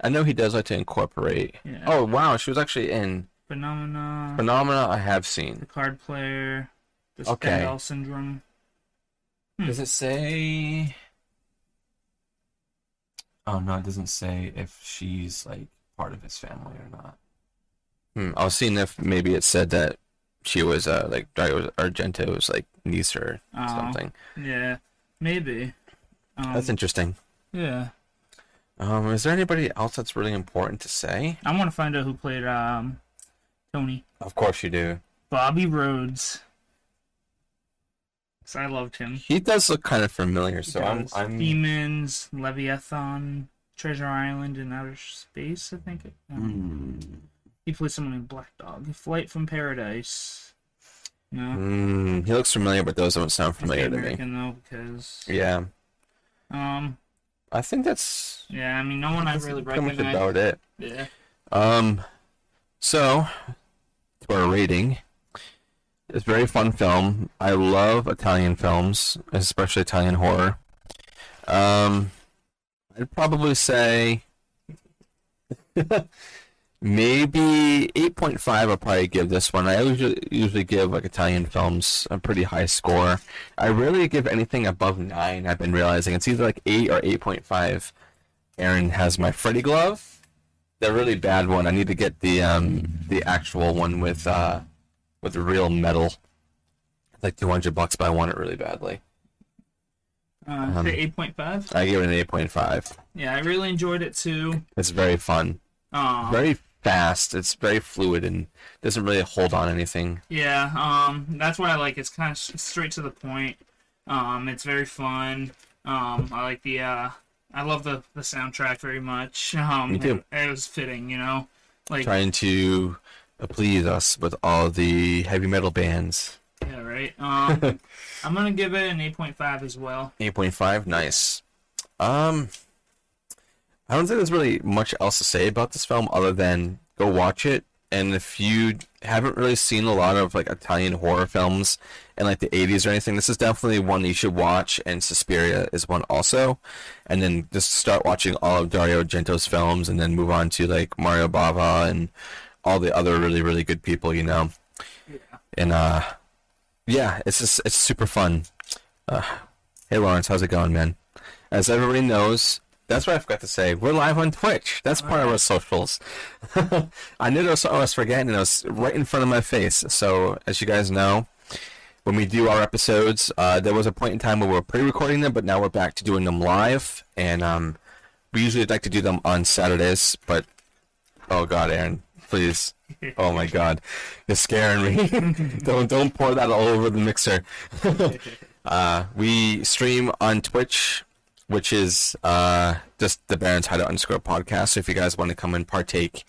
I know he does like to incorporate. Yeah. Oh wow, she was actually in Phenomena. Phenomena. I have seen. the card player. The Okay. Stendhal syndrome. Hmm. Does it say? Oh no, it doesn't say if she's like part of his family or not. Hmm, I was seeing if maybe it said that she was uh like Dario Argento's like niece or Oh. something. Yeah, maybe. Um, That's interesting. Yeah, Um, is there anybody else that's really important to say? I want to find out who played um Tony. Of course you do. Bobby Rhodes. 'Cause I loved him. He does look kind of familiar, He so I'm. I'm Demons, Leviathan, Treasure Island, and Outer Space. I think. Um, Hmm. He played someone in Black Dog. Flight from Paradise. No, Mm, he looks familiar, but those don't sound familiar to me. American though because Yeah, um I think that's yeah I mean no one I really pretty much recognize. about it. Yeah. Um, so to our rating, it's a very fun film. I love Italian films, especially Italian horror. Um, I'd probably say maybe eight point five. I'll probably give this one. I usually usually give like Italian films a pretty high score. I rarely give anything above nine. I've been realizing it's either like eight or eight point five. Aaron has my Freddy glove the really bad one. I need to get the um the actual one with uh with real metal. It's like two hundred bucks, but I want it really badly. Uh, Um, eight point five. I give it an eight point five. Yeah, I really enjoyed it too. It's very fun, Um, very fast. It's very fluid and doesn't really hold on anything. Yeah, um, that's what I like. It's kind of straight to the point. Um, it's very fun. Um, I like the uh, I love the the soundtrack very much. Um, Me too. It, it was fitting, you know, like Trying to please us with all the heavy metal bands. yeah, right. Um, I'm gonna give it an eight point five as well. Eight point five, nice. Um, I don't think there's really much else to say about this film other than go watch it. And if you haven't really seen a lot of like Italian horror films in like the 80s or anything, this is definitely one you should watch. And Suspiria is one also. And then just start watching all of Dario Argento's films, and then move on to like Mario Bava and all the other really really good people, you know. And uh, yeah, it's just it's super fun. Uh, hey Lawrence, how's it going, man? As everybody knows, that's what I forgot to say. We're live on Twitch. That's part of our socials. I knew there was something I was forgetting, and it was right in front of my face. So, as you guys know, when we do our episodes, uh, there was a point in time where we were pre-recording them, but now we're back to doing them live. And um, we usually like to do them on Saturdays, but oh god, Aaron, please. Oh my god, you're scaring me. don't don't pour that all over the mixer. uh, we stream on Twitch, which is uh, just the Barrens Hideout underscore podcast. So if you guys want to come and partake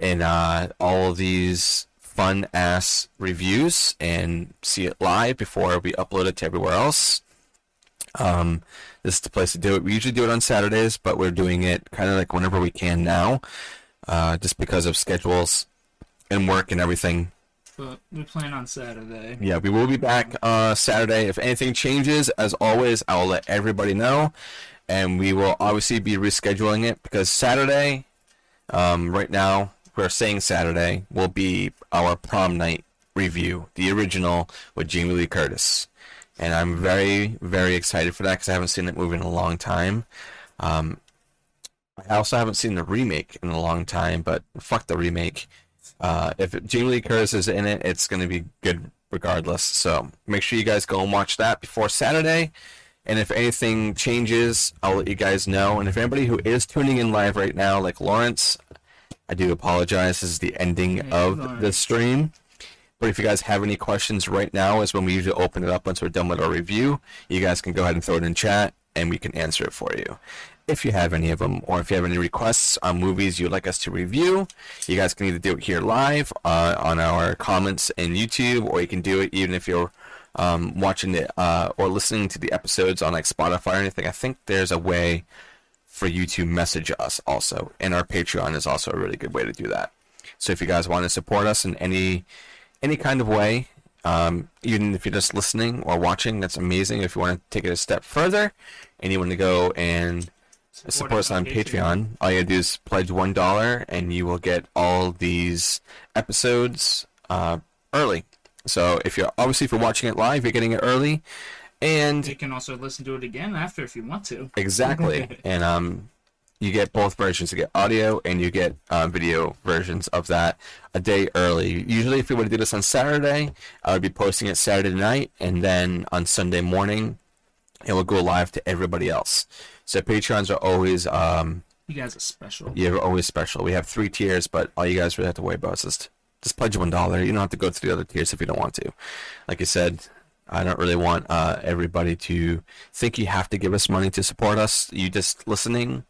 in uh, all of these fun ass reviews and see it live before we upload it to everywhere else, um, this is the place to do it. We usually do it on Saturdays, but we're doing it kind of like whenever we can now, uh, just because of schedules and work and everything. But we plan on Saturday. Yeah, we will be back uh, Saturday. If anything changes, as always, I will let everybody know, and we will obviously be rescheduling it because Saturday, um, right now, we're saying Saturday will be our prom night review, the original with Jamie Lee Curtis, and I'm very, very excited for that because I haven't seen that movie in a long time. Um, I also haven't seen the remake in a long time, but fuck the remake. Uh, if Jamie Lee Curtis is in it, it's going to be good regardless. So make sure you guys go and watch that before Saturday. And if anything changes, I'll let you guys know. And if anybody who is tuning in live right now, like Lawrence, I do apologize. This is the ending Hey, of the stream. But if you guys have any questions right now, is when we usually open it up once we're done with our review. You guys can go ahead and throw it in chat, and we can answer it for you. If you have any of them, or if you have any requests on movies you'd like us to review, you guys can either do it here live uh, on our comments in YouTube, or you can do it even if you're um, watching it uh, or listening to the episodes on like Spotify or anything. I think there's a way for you to message us also, and our Patreon is also a really good way to do that. So if you guys want to support us in any any kind of way, um, even if you're just listening or watching, that's amazing. If you want to take it a step further and you want to go and support us on Patreon, all you gotta do is pledge one dollar, and you will get all these episodes uh, early. So if you're obviously if you're watching it live, you're getting it early, and You can also listen to it again after if you want to. Exactly. and um, you get both versions. You get audio and you get uh, video versions of that a day early. Usually, if we would do this on Saturday, I would be posting it Saturday night, and then on Sunday morning, it will go live to everybody else. So Patreons are always um, You guys are special. you're always special. We have three tiers, but all you guys really have to worry about is just just pledge one dollar. You don't have to go through the other tiers if you don't want to. Like I said, I don't really want uh, everybody to think you have to give us money to support us. You just listening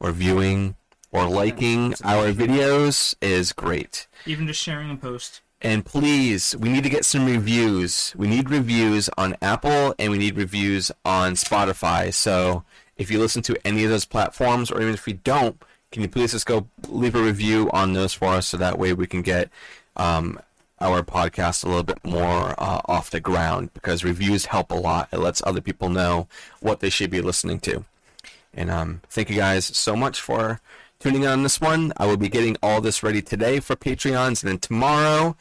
or viewing or liking our videos is great. Even just sharing a post. And please, we need to get some reviews. We need reviews on Apple and we need reviews on Spotify. So if you listen to any of those platforms, or even if you don't, can you please just go leave a review on those for us so that way we can get um, our podcast a little bit more uh, off the ground because reviews help a lot. It lets other people know what they should be listening to. And um, thank you guys so much for tuning in on this one. I will be getting all this ready today for Patreons, and then tomorrow,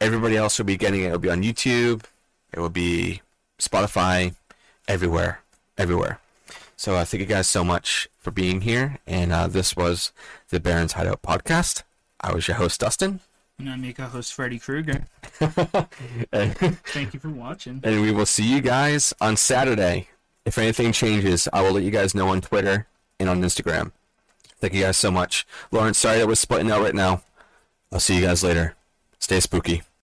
everybody else will be getting it. It will be on YouTube, it will be Spotify, everywhere, everywhere. So uh, thank you guys so much for being here, and uh, this was the Barrens Hideout podcast. I was your host, Dustin, And I'm your co-host Freddy Krueger. Thank you for watching. and we will see you guys on Saturday. If anything changes, I will let you guys know on Twitter and on Instagram. Thank you guys so much. Lawrence, sorry that we're splitting out right now. I'll see you guys later. Stay spooky.